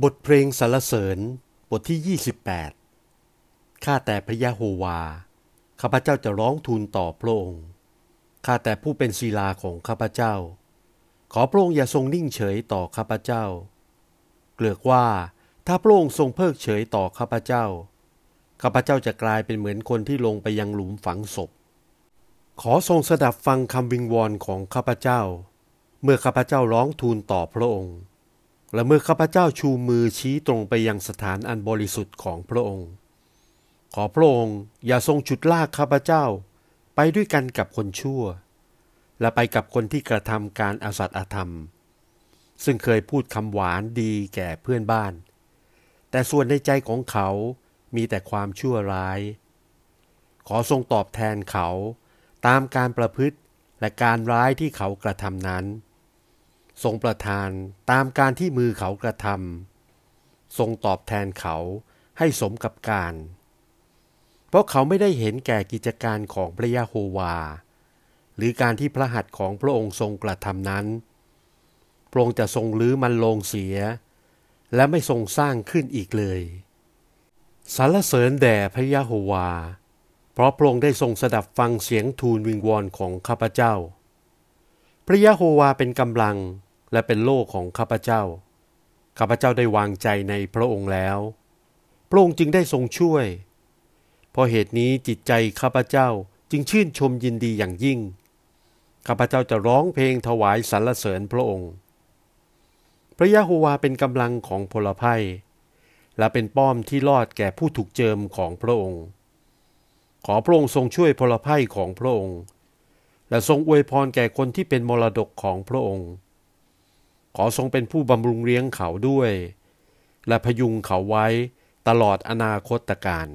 บทเพลงสรรเสริญบทที่ 28 ข้าแต่พระยะโฮวา ข้าพเจ้าจะร้องทูลต่อพระองค์ ข้าแต่ผู้เป็นศิลาของข้าพเจ้า ขอพระองค์อย่าทรงนิ่งเฉยต่อข้าพเจ้า เกลือกว่าถ้าพระองค์ทรงเพิกเฉยต่อข้าพเจ้า ข้าพเจ้าจะกลายเป็นเหมือนคนที่ลงไปยังหลุมฝังศพ ขอทรงสดับฟังคำวิงวอนของข้าพเจ้า เมื่อข้าพเจ้าร้องทูลต่อพระองค์ และเมื่อข้าพเจ้าชูมือชี้ตรงไปยังสถานอันบริสุทธิ์ของพระองค์ ขอพระองค์อย่าทรงฉุดลากข้าพเจ้า ไปด้วยกันกับคนชั่ว และไปกับคนที่กระทำการอาสัตอธรรม ซึ่งเคยพูดคำหวานดีแก่เพื่อนบ้าน แต่ส่วนในใจของเขามีแต่ความชั่วร้าย ขอทรงตอบแทนเขาตามการประพฤติและการร้ายที่เขากระทำนั้น ทรงประทานตามการที่มือเขากระทำทรงตอบแทนเขาให้สมกับการ เพราะเขาไม่ได้เห็นแก่กิจการของพระยะโฮวา หรือการที่พระหัตถ์ของพระองค์ทรงกระทำนั้น พระองค์จะทรงลื้อมันลงเสีย และไม่ทรงสร้างขึ้นอีกเลยสรรเสริญแด่พระยะโฮวา เพราะพระองค์ได้ทรงสดับฟังเสียงทูลวิงวอนของข้าพเจ้า พระยะโฮวาเป็นกำลัง และเป็นโลกของข้าพเจ้า ข้าพเจ้าได้วางใจในพระองค์แล้ว พระองค์จึงได้ทรงช่วย เพราะเหตุนี้จิตใจข้าพเจ้าจึงชื่นชมยินดีอย่างยิ่ง ข้าพเจ้าจะร้องเพลงถวายสรรเสริญพระองค์ พระยะโฮวาเป็นกำลังของพลภัยและเป็นป้อมที่รอดแก่ผู้ถูกเจิมของพระองค์ ขอพระองค์ทรงช่วยพลภัยของพระองค์ และทรงอวยพรแก่คนที่เป็นมรดกของพระองค์ ขอทรงเป็นผู้บำรุงเลี้ยงเขาด้วย และพยุงเขาไว้ตลอดอนาคตการ